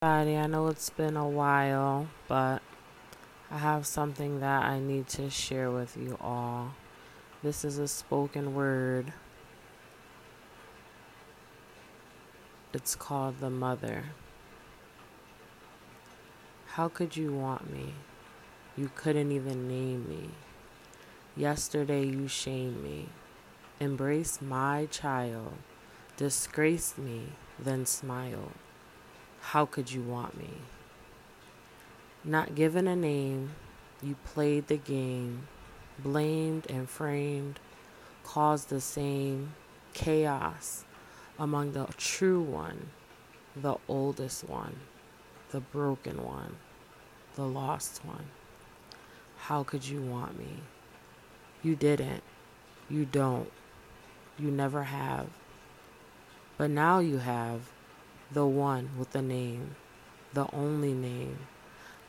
Daddy, I know it's been a while, but I have something that I need to share with you all. This is a spoken word. It's called The Mother. How could you want me? You couldn't even name me. Yesterday you shamed me, embraced my child, disgraced me, then smiled. How could you want me? Not given a name, you played the game, blamed and framed, caused the same chaos among the true one, the oldest one, the broken one, the lost one. How could you want me? You didn't. You don't. You never have. But now you have the one with the name, the only name.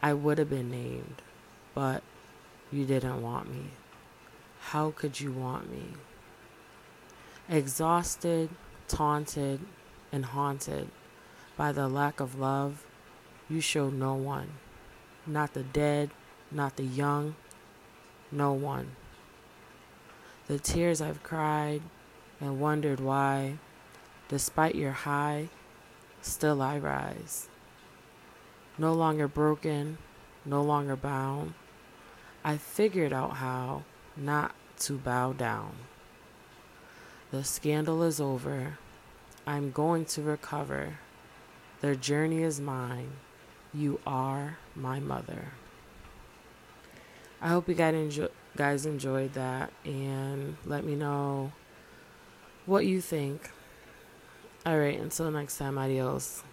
I would have been named, but you didn't want me. How could you want me? Exhausted, taunted, and haunted by the lack of love, you show no one, not the dead, not the young, no one. The tears I've cried and wondered why, despite your high, still I rise. No longer broken, no longer bound. I figured out how not to bow down. The scandal is over. I'm going to recover. Their journey is mine. You are my mother. I hope you guys, enjoy- guys enjoyed that and let me know what you think. All right, until next time, adios.